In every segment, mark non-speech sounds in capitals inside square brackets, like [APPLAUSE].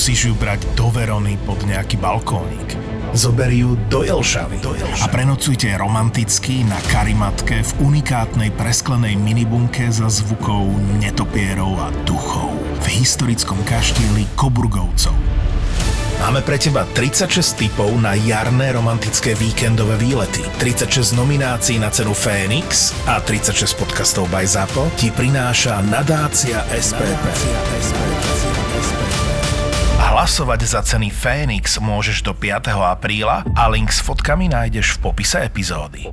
Nemusíš ju brať do Verony pod nejaký balkónik. Zober ju do Jelšavy. do Jelšavy. A prenocujte romanticky na karimatke v unikátnej presklenej minibunke za zvukov netopierov a duchov v historickom kaštieli Koburgovcov. Máme pre teba 36 typov na jarné romantické víkendové výlety, 36 nominácií na cenu Fénix a 36 podcastov by ZAPO ti prináša nadácia SPP. Nadácia SPP. Hlasovať za ceny Fénix môžeš do 5. apríla a link s fotkami nájdeš v popise epizódy.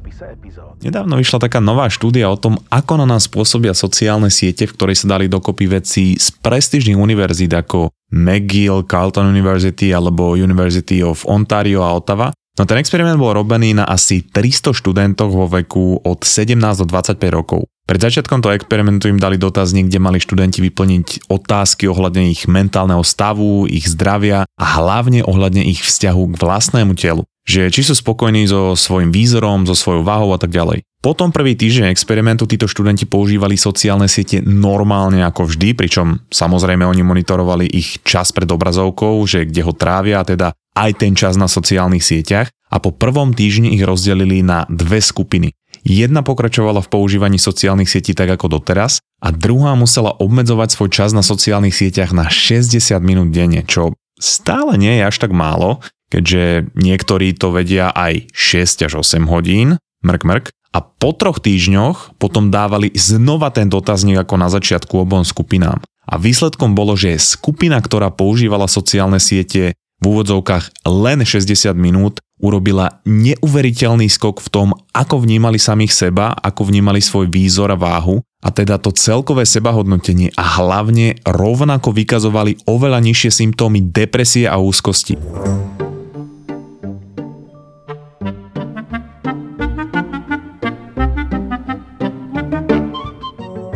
Nedávno vyšla taká nová štúdia o tom, ako na nás pôsobia sociálne siete, v ktorej sa dali dokopy veci z prestížnych univerzít ako McGill, Carleton University alebo University of Ontario a Ottawa. No ten experiment bol robený na asi 300 študentoch vo veku od 17 do 25 rokov. Pred začiatkom toho experimentu im dali dotazník, kde mali študenti vyplniť otázky ohľadne ich mentálneho stavu, ich zdravia a hlavne ohľadne ich vzťahu k vlastnému telu. Že či sú spokojní so svojím výzorom, so svojou váhou a tak ďalej. Potom prvý týždeň experimentu títo študenti používali sociálne siete normálne ako vždy, pričom samozrejme oni monitorovali ich čas pred obrazovkou, že kde ho trávia, teda aj ten čas na sociálnych sieťach a po prvom týždni ich rozdelili na dve skupiny. Jedna pokračovala v používaní sociálnych sietí tak ako doteraz a druhá musela obmedzovať svoj čas na sociálnych sieťach na 60 minút denne, čo stále nie je až tak málo, keďže niektorí to vedia aj 6 až 8 hodín, mrk mrk, a po troch týždňoch potom dávali znova ten dotazník ako na začiatku obom skupinám. A výsledkom bolo, že skupina, ktorá používala sociálne siete v úvodzovkách len 60 minút, urobila neuveriteľný skok v tom, ako vnímali samých seba, ako vnímali svoj výzor a váhu a teda to celkové sebahodnotenie a hlavne rovnako vykazovali oveľa nižšie symptómy depresie a úzkosti.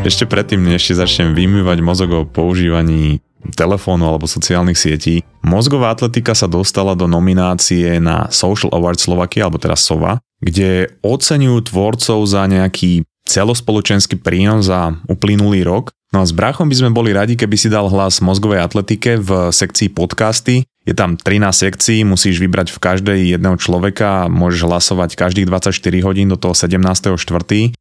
Ešte predtým, než začnem vymývať mozog o používaní telefónu alebo sociálnych sietí. Mozgová atletika sa dostala do nominácie na Social Award Slovakia, alebo teraz SOVA, kde oceňujú tvorcov za nejaký celospoločenský prínos za uplynulý rok. No a s brachom by sme boli radi, keby si dal hlas mozgovej atletike v sekcii podcasty. Je tam 13 sekcií, musíš vybrať v každej jedného človeka a môžeš hlasovať každých 24 hodín do toho 17.4.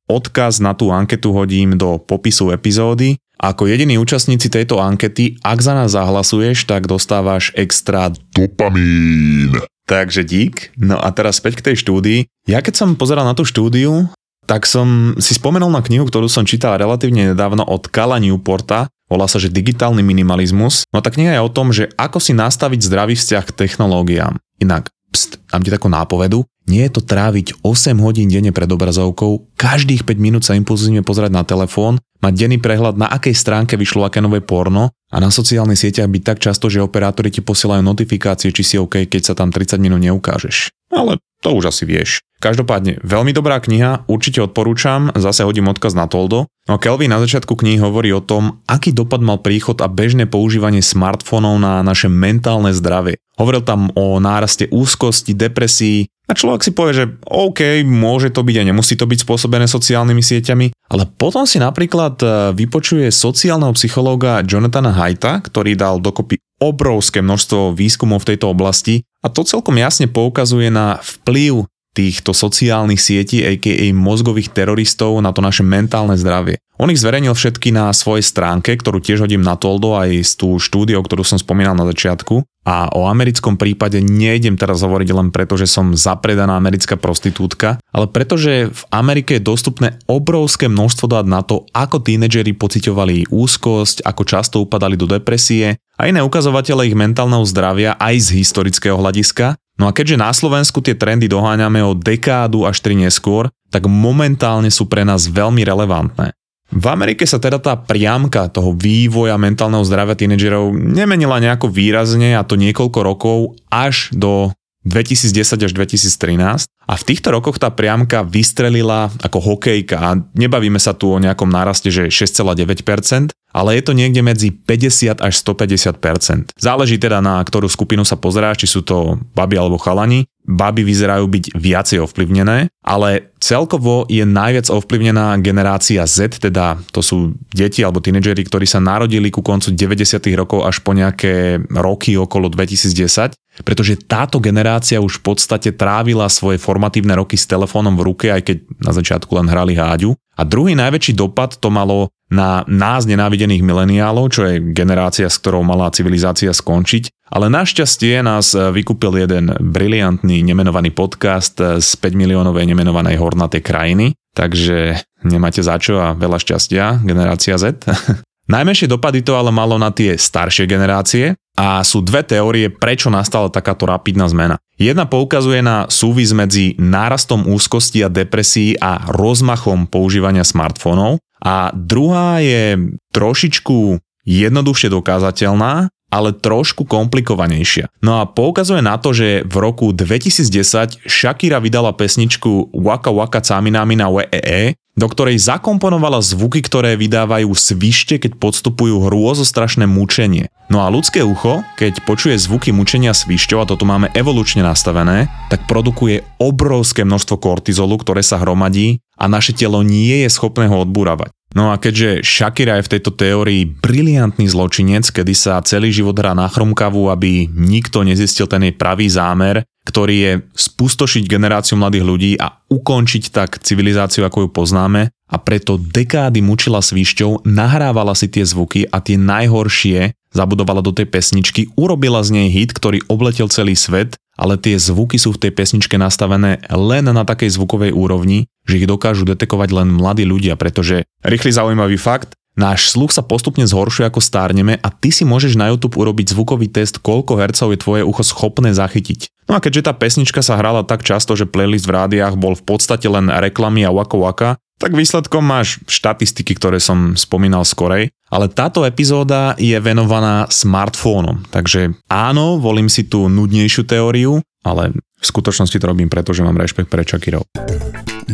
Odkaz na tú anketu hodím do popisu epizódy ako jediní účastníci tejto ankety, ak za nás zahlasuješ, tak dostávaš extra dopamín. Takže dík. No a teraz späť k tej štúdii. Ja keď som pozeral na tú štúdiu, tak som si spomenul na knihu, ktorú som čítal relatívne nedávno od Kala Newporta, volá sa, že digitálny minimalizmus. No tá kniha je o tom, že ako si nastaviť zdravý vzťah k technológiám. Inak, pst, dám ti takú nápovedu, nie je to tráviť 8 hodín denne pred obrazovkou, každých 5 minút sa impulzívne pozerať na telefón mať denný prehľad, na akej stránke vyšlo aké nové porno a na sociálnych sieťach byť tak často, že operátori ti posielajú notifikácie, či si OK, keď sa tam 30 minút neukážeš. Ale to už asi vieš. Každopádne, veľmi dobrá kniha, určite odporúčam, zase hodím odkaz na Toldo. No Kelvin na začiatku knihy hovorí o tom, aký dopad mal príchod a bežné používanie smartfónov na naše mentálne zdravie. Hovoril tam o náraste úzkosti, depresii, a človek si povie, že OK, môže to byť a nemusí to byť spôsobené sociálnymi sieťami, ale potom si napríklad e, vypočuje sociálneho psychológa Jonathana Haita, ktorý dal dokopy obrovské množstvo výskumov v tejto oblasti a to celkom jasne poukazuje na vplyv týchto sociálnych sietí, a.k.a. mozgových teroristov na to naše mentálne zdravie. On ich zverejnil všetky na svojej stránke, ktorú tiež hodím na Toldo aj z tú štúdiu, ktorú som spomínal na začiatku. A o americkom prípade nejdem teraz hovoriť len preto, že som zapredaná americká prostitútka, ale pretože v Amerike je dostupné obrovské množstvo dát na to, ako tínedžeri pociťovali úzkosť, ako často upadali do depresie a iné ukazovatele ich mentálneho zdravia aj z historického hľadiska No a keďže na Slovensku tie trendy doháňame o dekádu až tri neskôr, tak momentálne sú pre nás veľmi relevantné. V Amerike sa teda tá priamka toho vývoja mentálneho zdravia tínedžerov nemenila nejako výrazne a to niekoľko rokov až do 2010 až 2013 a v týchto rokoch tá priamka vystrelila ako hokejka a nebavíme sa tu o nejakom náraste, že 6,9%, ale je to niekde medzi 50 až 150% Záleží teda na ktorú skupinu sa pozeráš, či sú to baby alebo chalani. Baby vyzerajú byť viacej ovplyvnené, ale celkovo je najviac ovplyvnená generácia Z, teda to sú deti alebo tínedžeri, ktorí sa narodili ku koncu 90. rokov až po nejaké roky okolo 2010 pretože táto generácia už v podstate trávila svoje formatívne roky s telefónom v ruke, aj keď na začiatku len hrali háďu. A druhý najväčší dopad to malo na nás nenávidených mileniálov, čo je generácia, s ktorou mala civilizácia skončiť. Ale našťastie nás vykúpil jeden briliantný nemenovaný podcast z 5 miliónovej nemenovanej hornatej krajiny, takže nemáte za čo a veľa šťastia, generácia Z. [LAUGHS] Najmenšie dopady to ale malo na tie staršie generácie a sú dve teórie, prečo nastala takáto rapidná zmena. Jedna poukazuje na súvis medzi nárastom úzkosti a depresí a rozmachom používania smartfónov a druhá je trošičku jednoduchšie dokázateľná, ale trošku komplikovanejšia. No a poukazuje na to, že v roku 2010 Shakira vydala pesničku Waka Waka Caminami na WEE, do ktorej zakomponovala zvuky, ktoré vydávajú svište, keď podstupujú hrôzostrašné mučenie. No a ľudské ucho, keď počuje zvuky mučenia svišťov, a toto máme evolučne nastavené, tak produkuje obrovské množstvo kortizolu, ktoré sa hromadí a naše telo nie je schopné ho odburavať. No a keďže Shakira je v tejto teórii briliantný zločinec, kedy sa celý život hrá na chrumkavu, aby nikto nezistil ten jej pravý zámer, ktorý je spustošiť generáciu mladých ľudí a ukončiť tak civilizáciu, ako ju poznáme a preto dekády mučila svišťou, nahrávala si tie zvuky a tie najhoršie zabudovala do tej pesničky, urobila z nej hit, ktorý obletel celý svet, ale tie zvuky sú v tej pesničke nastavené len na takej zvukovej úrovni, že ich dokážu detekovať len mladí ľudia, pretože rýchly zaujímavý fakt, Náš sluch sa postupne zhoršuje ako stárneme a ty si môžeš na YouTube urobiť zvukový test, koľko hercov je tvoje ucho schopné zachytiť. No a keďže tá pesnička sa hrala tak často, že playlist v rádiách bol v podstate len reklamy a waka waka, tak výsledkom máš štatistiky, ktoré som spomínal skorej. Ale táto epizóda je venovaná smartfónom, takže áno, volím si tú nudnejšiu teóriu, ale v skutočnosti to robím preto, mám rešpekt pre Čakirov.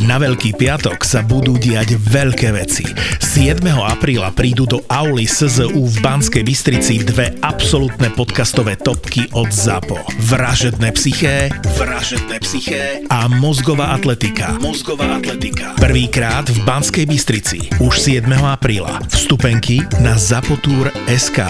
Na Veľký piatok sa budú diať veľké veci. 7. apríla prídu do Auli SZU v Banskej Bystrici dve absolútne podcastové topky od ZAPO. Vražedné psyché, vražedné psyché a mozgová atletika. Mozgová atletika. Prvýkrát v Banskej Bystrici. Už 7. apríla. Vstupenky na zapotur.sk.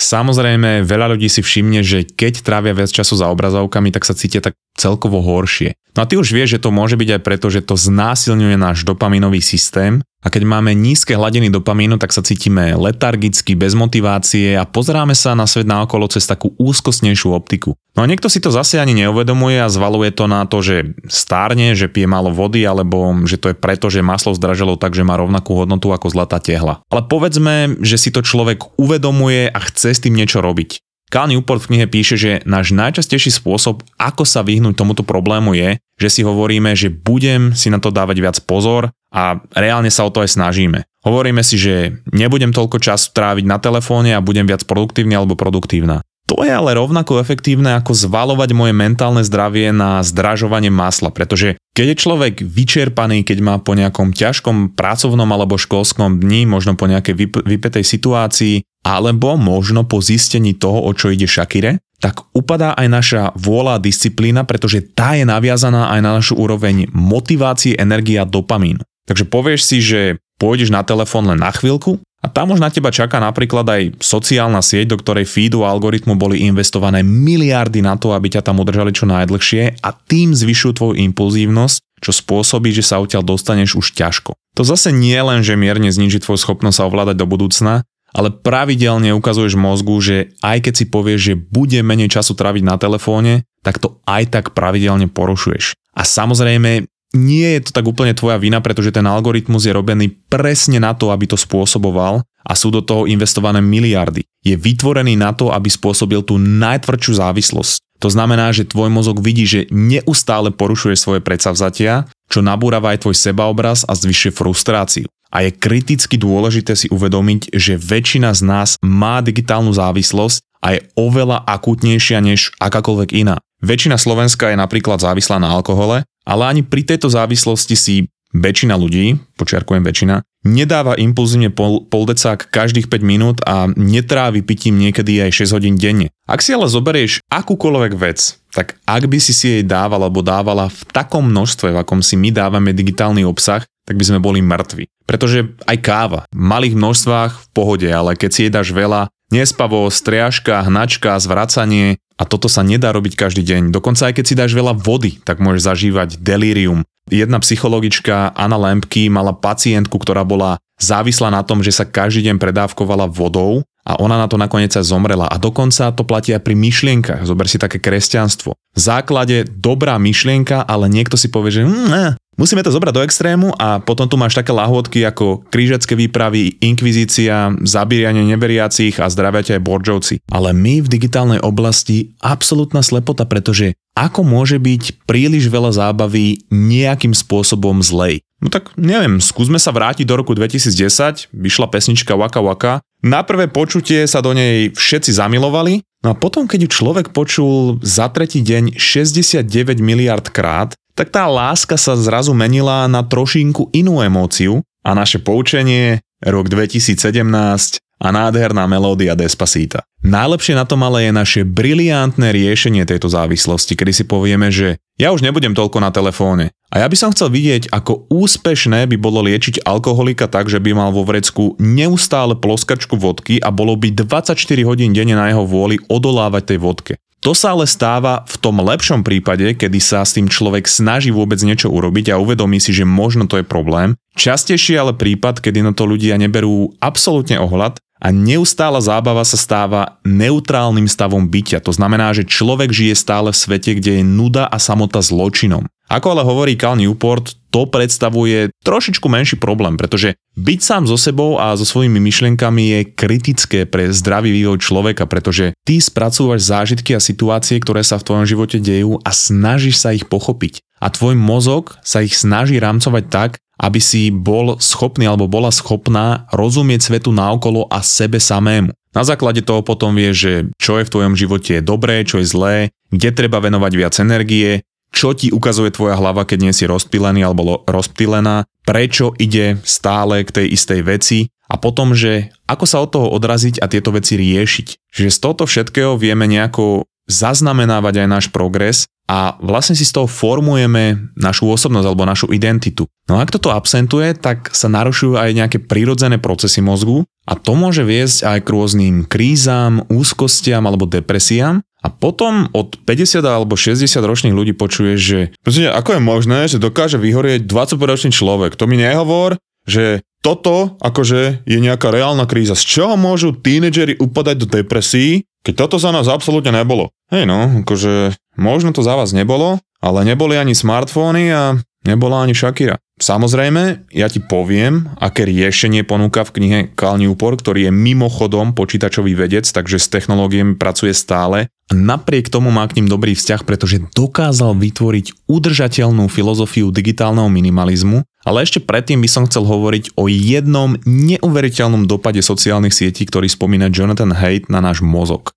Samozrejme, veľa ľudí si všimne, že keď trávia viac času za obrazovkami, tak sa cítia tak celkovo horšie. No a ty už vieš, že to môže byť aj preto, že to znásilňuje náš dopaminový systém a keď máme nízke hladiny dopamínu, tak sa cítime letargicky, bez motivácie a pozeráme sa na svet naokolo cez takú úzkostnejšiu optiku. No a niekto si to zase ani neuvedomuje a zvaluje to na to, že stárne, že pije málo vody alebo že to je preto, že maslo zdraželo tak, že má rovnakú hodnotu ako zlatá tehla. Ale povedzme, že si to človek uvedomuje a chce s tým niečo robiť. Cal Newport v knihe píše, že náš najčastejší spôsob, ako sa vyhnúť tomuto problému je, že si hovoríme, že budem si na to dávať viac pozor a reálne sa o to aj snažíme. Hovoríme si, že nebudem toľko času tráviť na telefóne a budem viac produktívny alebo produktívna. To je ale rovnako efektívne ako zvalovať moje mentálne zdravie na zdražovanie masla, pretože keď je človek vyčerpaný, keď má po nejakom ťažkom pracovnom alebo školskom dni, možno po nejakej vyp- vypetej situácii, alebo možno po zistení toho, o čo ide Shakire, tak upadá aj naša vôľa a disciplína, pretože tá je naviazaná aj na našu úroveň motivácie, energia a dopamín. Takže povieš si, že pôjdeš na telefón len na chvíľku a tam už na teba čaká napríklad aj sociálna sieť, do ktorej feedu a algoritmu boli investované miliardy na to, aby ťa tam udržali čo najdlhšie a tým zvyšujú tvoju impulzívnosť, čo spôsobí, že sa odtiaľ dostaneš už ťažko. To zase nie len, že mierne zniží tvoju schopnosť sa ovládať do budúcna, ale pravidelne ukazuješ mozgu, že aj keď si povieš, že bude menej času tráviť na telefóne, tak to aj tak pravidelne porušuješ. A samozrejme, nie je to tak úplne tvoja vina, pretože ten algoritmus je robený presne na to, aby to spôsoboval a sú do toho investované miliardy. Je vytvorený na to, aby spôsobil tú najtvrdšiu závislosť. To znamená, že tvoj mozog vidí, že neustále porušuje svoje predsavzatia, čo nabúrava aj tvoj sebaobraz a zvyšuje frustráciu. A je kriticky dôležité si uvedomiť, že väčšina z nás má digitálnu závislosť a je oveľa akútnejšia než akákoľvek iná. Väčšina Slovenska je napríklad závislá na alkohole, ale ani pri tejto závislosti si väčšina ľudí, počiarkujem väčšina, nedáva impulzívne pol, pol decák každých 5 minút a netrávi pitím niekedy aj 6 hodín denne. Ak si ale zoberieš akúkoľvek vec, tak ak by si si jej dával alebo dávala v takom množstve, v akom si my dávame digitálny obsah, tak by sme boli mŕtvi. Pretože aj káva, v malých množstvách v pohode, ale keď si jej dáš veľa, nespavo, striažka, hnačka, zvracanie a toto sa nedá robiť každý deň. Dokonca aj keď si dáš veľa vody, tak môžeš zažívať delírium, Jedna psychologička, Anna Lempky, mala pacientku, ktorá bola závislá na tom, že sa každý deň predávkovala vodou a ona na to nakoniec sa zomrela. A dokonca to platí aj pri myšlienkach. Zober si také kresťanstvo. V základe dobrá myšlienka, ale niekto si povie, že mm, Musíme to zobrať do extrému a potom tu máš také lahôdky ako krížecké výpravy, inkvizícia, zabíjanie neveriacich a zdravia aj borčovci. Ale my v digitálnej oblasti absolútna slepota, pretože ako môže byť príliš veľa zábavy nejakým spôsobom zlej? No tak neviem, skúsme sa vrátiť do roku 2010, vyšla pesnička Waka Waka, na prvé počutie sa do nej všetci zamilovali, no a potom keď ju človek počul za tretí deň 69 miliard krát, tak tá láska sa zrazu menila na trošinku inú emóciu a naše poučenie, rok 2017 a nádherná melódia Despacita. Najlepšie na tom ale je naše briliantné riešenie tejto závislosti, kedy si povieme, že ja už nebudem toľko na telefóne. A ja by som chcel vidieť, ako úspešné by bolo liečiť alkoholika tak, že by mal vo vrecku neustále ploskačku vodky a bolo by 24 hodín denne na jeho vôli odolávať tej vodke. To sa ale stáva v tom lepšom prípade, kedy sa s tým človek snaží vôbec niečo urobiť a uvedomí si, že možno to je problém. Častejšie ale prípad, kedy na to ľudia neberú absolútne ohľad a neustála zábava sa stáva neutrálnym stavom bytia. To znamená, že človek žije stále v svete, kde je nuda a samota zločinom. Ako ale hovorí Cal Newport, to predstavuje trošičku menší problém, pretože byť sám so sebou a so svojimi myšlienkami je kritické pre zdravý vývoj človeka, pretože ty spracúvaš zážitky a situácie, ktoré sa v tvojom živote dejú a snažíš sa ich pochopiť. A tvoj mozog sa ich snaží rámcovať tak, aby si bol schopný alebo bola schopná rozumieť svetu naokolo a sebe samému. Na základe toho potom vie, že čo je v tvojom živote dobré, čo je zlé, kde treba venovať viac energie, čo ti ukazuje tvoja hlava, keď nie si rozptýlený alebo rozptýlená, prečo ide stále k tej istej veci a potom, že ako sa od toho odraziť a tieto veci riešiť. Čiže z tohoto všetkého vieme nejako zaznamenávať aj náš progres a vlastne si z toho formujeme našu osobnosť alebo našu identitu. No a ak toto absentuje, tak sa narušujú aj nejaké prírodzené procesy mozgu a to môže viesť aj k rôznym krízam, úzkostiam alebo depresiám a potom od 50 alebo 60 ročných ľudí počuješ, že Prosím, ako je možné, že dokáže vyhorieť 25 ročný človek? To mi nehovor, že toto akože je nejaká reálna kríza. Z čoho môžu tínedžeri upadať do depresí, keď toto za nás absolútne nebolo? Hej no, akože možno to za vás nebolo, ale neboli ani smartfóny a nebola ani Shakira. Samozrejme, ja ti poviem, aké riešenie ponúka v knihe Cal Newport, ktorý je mimochodom počítačový vedec, takže s technológiami pracuje stále. A napriek tomu má k ním dobrý vzťah, pretože dokázal vytvoriť udržateľnú filozofiu digitálneho minimalizmu, ale ešte predtým by som chcel hovoriť o jednom neuveriteľnom dopade sociálnych sietí, ktorý spomína Jonathan Haidt na náš mozog.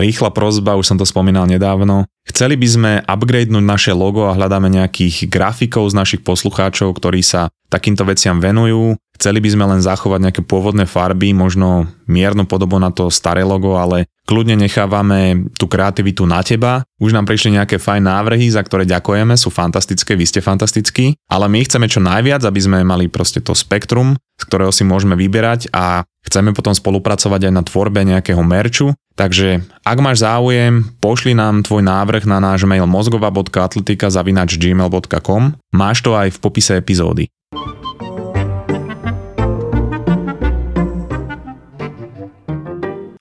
Rýchla prozba, už som to spomínal nedávno. Chceli by sme upgradenúť naše logo a hľadáme nejakých grafikov z našich poslucháčov, ktorí sa takýmto veciam venujú. Chceli by sme len zachovať nejaké pôvodné farby, možno miernu podobu na to staré logo, ale kľudne nechávame tú kreativitu na teba. Už nám prišli nejaké fajn návrhy, za ktoré ďakujeme, sú fantastické, vy ste fantastickí, ale my chceme čo najviac, aby sme mali proste to spektrum, z ktorého si môžeme vyberať a chceme potom spolupracovať aj na tvorbe nejakého merču, Takže ak máš záujem, pošli nám tvoj návrh na náš mail mozgova.atletika.gmail.com Máš to aj v popise epizódy.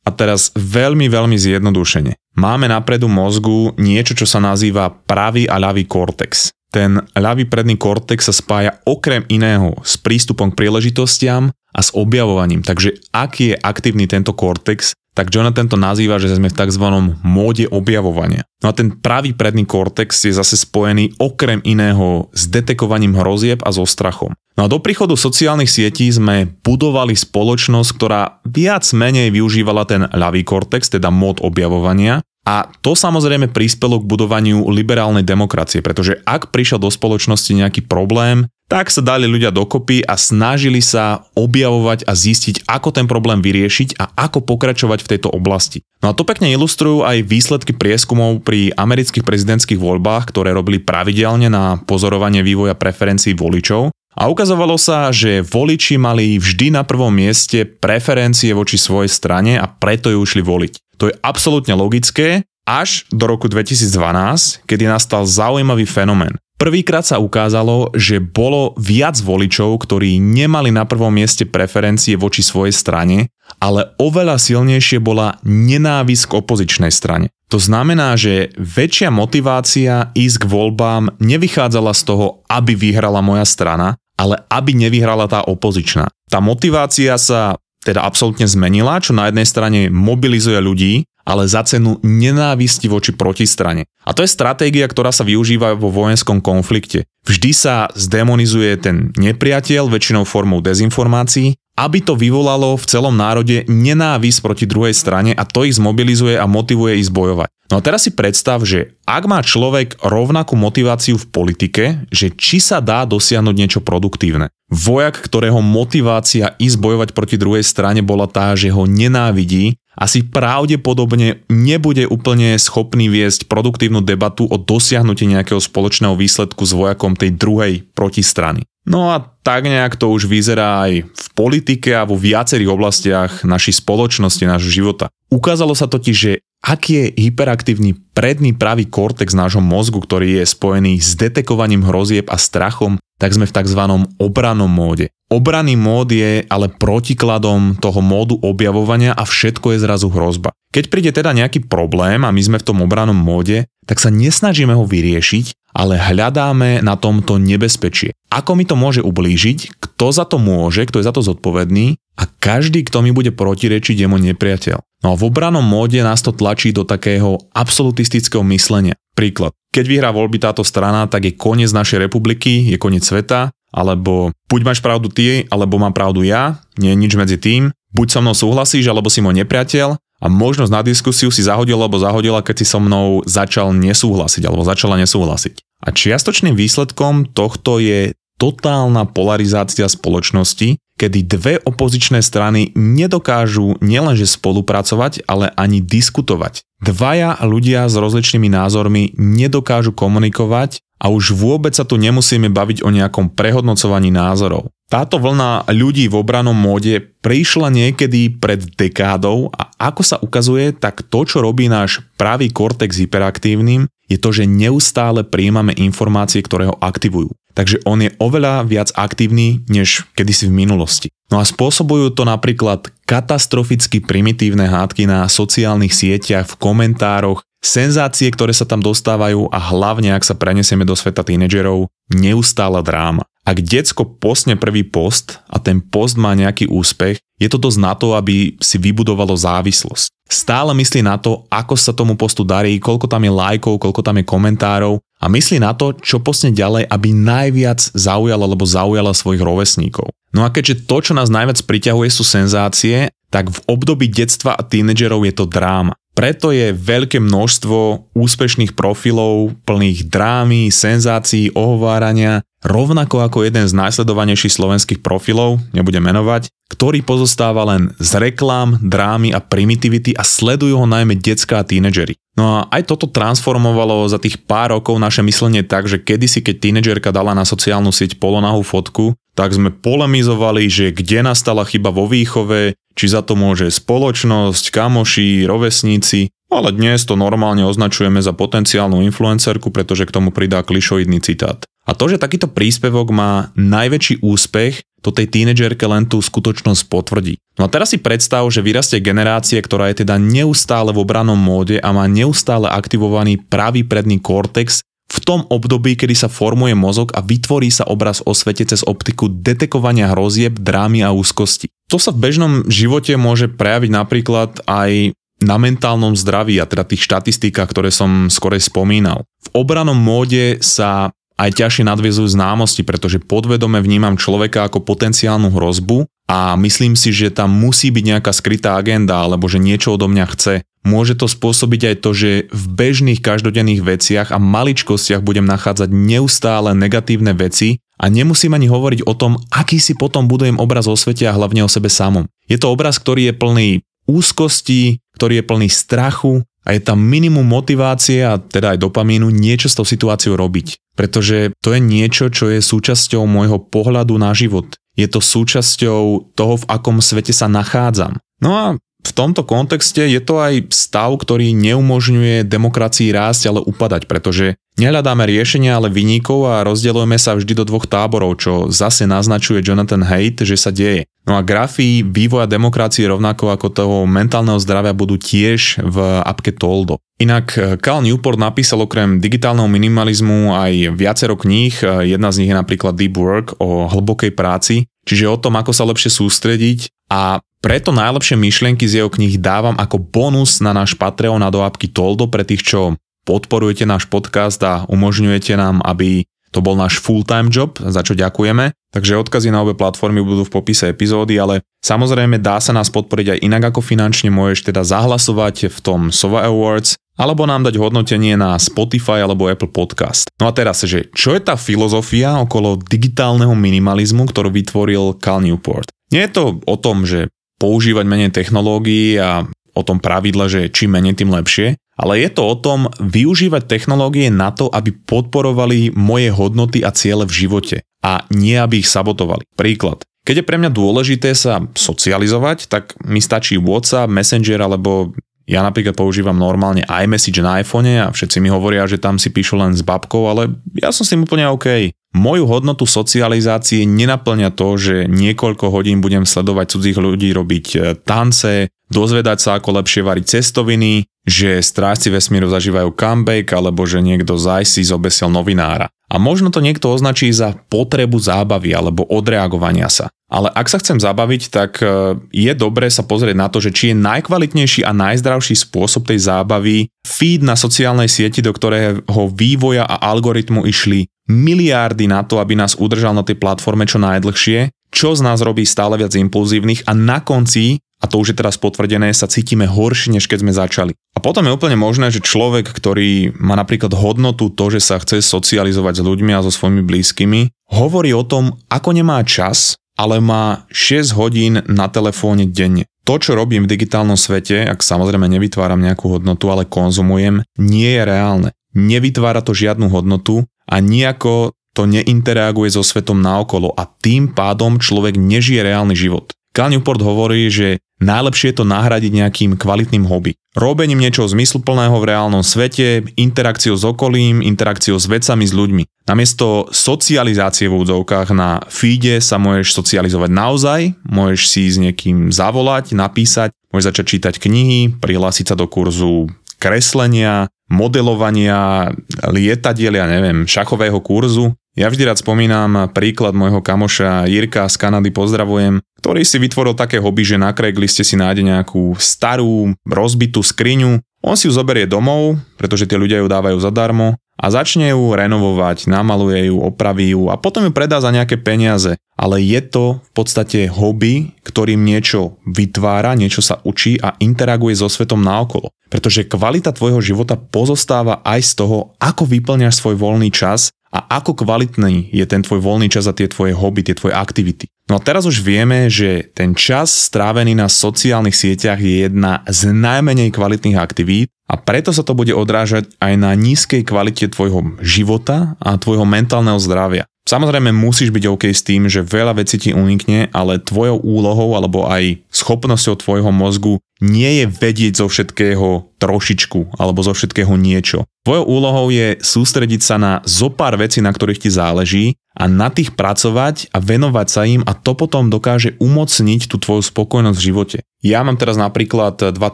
A teraz veľmi, veľmi zjednodušene. Máme napredu mozgu niečo, čo sa nazýva pravý a ľavý kortex. Ten ľavý predný kortex sa spája okrem iného s prístupom k príležitostiam a s objavovaním. Takže aký je aktívny tento kortex, tak Jonathan to nazýva, že sme v tzv. móde objavovania. No a ten pravý predný kortex je zase spojený okrem iného s detekovaním hrozieb a so strachom. No a do príchodu sociálnych sietí sme budovali spoločnosť, ktorá viac menej využívala ten ľavý kortex, teda mód objavovania, A to samozrejme prispelo k budovaniu liberálnej demokracie, pretože ak prišiel do spoločnosti nejaký problém, tak sa dali ľudia dokopy a snažili sa objavovať a zistiť, ako ten problém vyriešiť a ako pokračovať v tejto oblasti. No a to pekne ilustrujú aj výsledky prieskumov pri amerických prezidentských voľbách, ktoré robili pravidelne na pozorovanie vývoja preferencií voličov. A ukazovalo sa, že voliči mali vždy na prvom mieste preferencie voči svojej strane a preto ju išli voliť. To je absolútne logické, až do roku 2012, kedy nastal zaujímavý fenomén. Prvýkrát sa ukázalo, že bolo viac voličov, ktorí nemali na prvom mieste preferencie voči svojej strane, ale oveľa silnejšie bola nenávisť k opozičnej strane. To znamená, že väčšia motivácia ísť k voľbám nevychádzala z toho, aby vyhrala moja strana, ale aby nevyhrala tá opozičná. Tá motivácia sa teda absolútne zmenila, čo na jednej strane mobilizuje ľudí, ale za cenu nenávisti voči protistrane. A to je stratégia, ktorá sa využíva vo vojenskom konflikte. Vždy sa zdemonizuje ten nepriateľ, väčšinou formou dezinformácií, aby to vyvolalo v celom národe nenávisť proti druhej strane a to ich zmobilizuje a motivuje ich zbojovať. No a teraz si predstav, že ak má človek rovnakú motiváciu v politike, že či sa dá dosiahnuť niečo produktívne. Vojak, ktorého motivácia ísť bojovať proti druhej strane bola tá, že ho nenávidí, asi pravdepodobne nebude úplne schopný viesť produktívnu debatu o dosiahnutí nejakého spoločného výsledku s vojakom tej druhej protistrany. No a tak nejak to už vyzerá aj v politike a vo viacerých oblastiach našej spoločnosti, nášho života. Ukázalo sa totiž, že aký je hyperaktívny predný pravý kortex nášho mozgu, ktorý je spojený s detekovaním hrozieb a strachom, tak sme v tzv. obranom móde. Obranný mód je ale protikladom toho módu objavovania a všetko je zrazu hrozba. Keď príde teda nejaký problém a my sme v tom obranom móde, tak sa nesnažíme ho vyriešiť, ale hľadáme na tomto nebezpečie. Ako mi to môže ublížiť, kto za to môže, kto je za to zodpovedný a každý, kto mi bude protirečiť, je môj nepriateľ. No a v obranom móde nás to tlačí do takého absolutistického myslenia. Príklad. Keď vyhrá voľby táto strana, tak je koniec našej republiky, je koniec sveta, alebo buď máš pravdu ty, alebo mám pravdu ja, nie je nič medzi tým, buď so mnou súhlasíš, alebo si môj nepriateľ a možnosť na diskusiu si zahodil alebo zahodila, keď si so mnou začal nesúhlasiť alebo začala nesúhlasiť. A čiastočným výsledkom tohto je totálna polarizácia spoločnosti, kedy dve opozičné strany nedokážu nielenže spolupracovať, ale ani diskutovať. Dvaja ľudia s rozličnými názormi nedokážu komunikovať a už vôbec sa tu nemusíme baviť o nejakom prehodnocovaní názorov. Táto vlna ľudí v obranom móde prišla niekedy pred dekádou a ako sa ukazuje, tak to, čo robí náš pravý kortex hyperaktívnym, je to, že neustále príjmame informácie, ktoré ho aktivujú. Takže on je oveľa viac aktívny, než kedysi v minulosti. No a spôsobujú to napríklad katastroficky primitívne hádky na sociálnych sieťach, v komentároch, senzácie, ktoré sa tam dostávajú a hlavne, ak sa prenesieme do sveta tínedžerov, neustála dráma. Ak decko postne prvý post a ten post má nejaký úspech, je to dosť na to, aby si vybudovalo závislosť. Stále myslí na to, ako sa tomu postu darí, koľko tam je lajkov, koľko tam je komentárov a myslí na to, čo postne ďalej, aby najviac zaujala alebo zaujala svojich rovesníkov. No a keďže to, čo nás najviac priťahuje, sú senzácie, tak v období detstva a tínedžerov je to dráma. Preto je veľké množstvo úspešných profilov plných drámy, senzácií, ohovárania, rovnako ako jeden z najsledovanejších slovenských profilov, nebudem menovať, ktorý pozostáva len z reklám, drámy a primitivity a sledujú ho najmä detská a tínedžery. No a aj toto transformovalo za tých pár rokov naše myslenie tak, že kedysi, keď tínedžerka dala na sociálnu sieť polonahú fotku, tak sme polemizovali, že kde nastala chyba vo výchove, či za to môže spoločnosť, kamoši, rovesníci, ale dnes to normálne označujeme za potenciálnu influencerku, pretože k tomu pridá klišoidný citát. A to, že takýto príspevok má najväčší úspech, to tej tínedžerke len tú skutočnosť potvrdí. No a teraz si predstav, že vyrastie generácia, ktorá je teda neustále v obranom móde a má neustále aktivovaný pravý predný kortex, v tom období, kedy sa formuje mozog a vytvorí sa obraz o svete cez optiku detekovania hrozieb, drámy a úzkosti. To sa v bežnom živote môže prejaviť napríklad aj na mentálnom zdraví a teda tých štatistikách, ktoré som skore spomínal. V obranom móde sa aj ťažšie nadviezujú známosti, pretože podvedome vnímam človeka ako potenciálnu hrozbu a myslím si, že tam musí byť nejaká skrytá agenda alebo že niečo odo mňa chce. Môže to spôsobiť aj to, že v bežných každodenných veciach a maličkostiach budem nachádzať neustále negatívne veci a nemusím ani hovoriť o tom, aký si potom budujem obraz o svete a hlavne o sebe samom. Je to obraz, ktorý je plný úzkosti, ktorý je plný strachu a je tam minimum motivácie a teda aj dopamínu niečo s tou situáciou robiť. Pretože to je niečo, čo je súčasťou môjho pohľadu na život. Je to súčasťou toho, v akom svete sa nachádzam. No a v tomto kontexte je to aj stav, ktorý neumožňuje demokracii rásť, ale upadať, pretože nehľadáme riešenia, ale vyníkov a rozdeľujeme sa vždy do dvoch táborov, čo zase naznačuje Jonathan Haidt, že sa deje. No a grafy vývoja demokracie rovnako ako toho mentálneho zdravia budú tiež v apke Toldo. Inak Cal Newport napísal okrem digitálneho minimalizmu aj viacero kníh, jedna z nich je napríklad Deep Work o hlbokej práci, čiže o tom, ako sa lepšie sústrediť a preto najlepšie myšlienky z jeho knih dávam ako bonus na náš Patreon a do apky Toldo pre tých, čo podporujete náš podcast a umožňujete nám, aby to bol náš full-time job, za čo ďakujeme. Takže odkazy na obe platformy budú v popise epizódy, ale samozrejme dá sa nás podporiť aj inak ako finančne, môžeš teda zahlasovať v tom Sova Awards, alebo nám dať hodnotenie na Spotify alebo Apple Podcast. No a teraz, že čo je tá filozofia okolo digitálneho minimalizmu, ktorú vytvoril Cal Newport? Nie je to o tom, že používať menej technológií a o tom pravidle, že čím menej, tým lepšie, ale je to o tom využívať technológie na to, aby podporovali moje hodnoty a ciele v živote a nie aby ich sabotovali. Príklad. Keď je pre mňa dôležité sa socializovať, tak mi stačí WhatsApp, Messenger alebo ja napríklad používam normálne iMessage na iPhone a všetci mi hovoria, že tam si píšu len s babkou, ale ja som s tým úplne OK. Moju hodnotu socializácie nenaplňa to, že niekoľko hodín budem sledovať cudzích ľudí robiť e, tance, dozvedať sa, ako lepšie variť cestoviny, že strážci vesmíru zažívajú comeback alebo že niekto zajsi zobesil novinára. A možno to niekto označí za potrebu zábavy alebo odreagovania sa. Ale ak sa chcem zabaviť, tak e, je dobré sa pozrieť na to, že či je najkvalitnejší a najzdravší spôsob tej zábavy feed na sociálnej sieti, do ktorého vývoja a algoritmu išli miliárdy na to, aby nás udržal na tej platforme čo najdlhšie, čo z nás robí stále viac impulzívnych a na konci a to už je teraz potvrdené, sa cítime horšie, než keď sme začali. A potom je úplne možné, že človek, ktorý má napríklad hodnotu to, že sa chce socializovať s ľuďmi a so svojimi blízkymi, hovorí o tom, ako nemá čas, ale má 6 hodín na telefóne denne. To, čo robím v digitálnom svete, ak samozrejme nevytváram nejakú hodnotu, ale konzumujem, nie je reálne. Nevytvára to žiadnu hodnotu a nejako to neinteraguje so svetom naokolo a tým pádom človek nežije reálny život. Cal Newport hovorí, že najlepšie je to nahradiť nejakým kvalitným hobby. Robením niečoho zmysluplného v reálnom svete, interakciou s okolím, interakciou s vecami, s ľuďmi. Namiesto socializácie v údzovkách na feede sa môžeš socializovať naozaj, môžeš si s niekým zavolať, napísať, môžeš začať čítať knihy, prihlásiť sa do kurzu kreslenia, modelovania, lietadiel, ja neviem, šachového kurzu. Ja vždy rád spomínam príklad môjho kamoša Jirka z Kanady, pozdravujem, ktorý si vytvoril také hobby, že na Craigsliste si nájde nejakú starú, rozbitú skriňu, on si ju zoberie domov, pretože tie ľudia ju dávajú zadarmo a začne ju renovovať, namaluje ju, opraví ju a potom ju predá za nejaké peniaze. Ale je to v podstate hobby, ktorým niečo vytvára, niečo sa učí a interaguje so svetom naokolo. Pretože kvalita tvojho života pozostáva aj z toho, ako vyplňaš svoj voľný čas a ako kvalitný je ten tvoj voľný čas a tie tvoje hobby, tie tvoje aktivity. No a teraz už vieme, že ten čas strávený na sociálnych sieťach je jedna z najmenej kvalitných aktivít a preto sa to bude odrážať aj na nízkej kvalite tvojho života a tvojho mentálneho zdravia. Samozrejme musíš byť OK s tým, že veľa vecí ti unikne, ale tvojou úlohou alebo aj schopnosťou tvojho mozgu nie je vedieť zo všetkého trošičku alebo zo všetkého niečo. Tvojou úlohou je sústrediť sa na zo pár vecí, na ktorých ti záleží a na tých pracovať a venovať sa im a to potom dokáže umocniť tú tvoju spokojnosť v živote. Ja mám teraz napríklad dva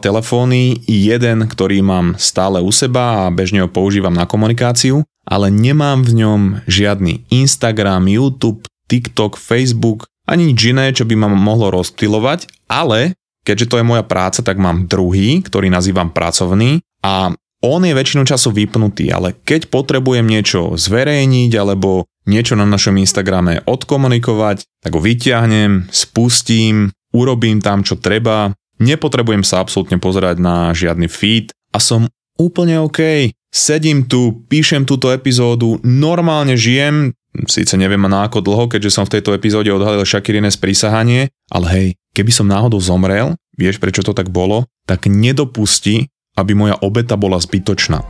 telefóny, jeden, ktorý mám stále u seba a bežne ho používam na komunikáciu ale nemám v ňom žiadny Instagram, YouTube, TikTok, Facebook, ani nič iné, čo by ma mohlo rozptilovať, ale keďže to je moja práca, tak mám druhý, ktorý nazývam pracovný a on je väčšinu času vypnutý, ale keď potrebujem niečo zverejniť alebo niečo na našom Instagrame odkomunikovať, tak ho vyťahnem, spustím, urobím tam, čo treba, nepotrebujem sa absolútne pozerať na žiadny feed a som úplne OK. Sedím tu, píšem túto epizódu, normálne žijem, síce neviem na ako dlho, keďže som v tejto epizóde odhalil Shakirines prísahanie, ale hej, keby som náhodou zomrel, vieš prečo to tak bolo, tak nedopusti, aby moja obeta bola zbytočná.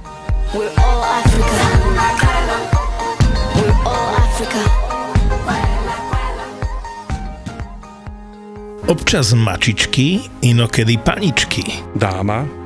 Občas mačičky, inokedy paničky. Dáma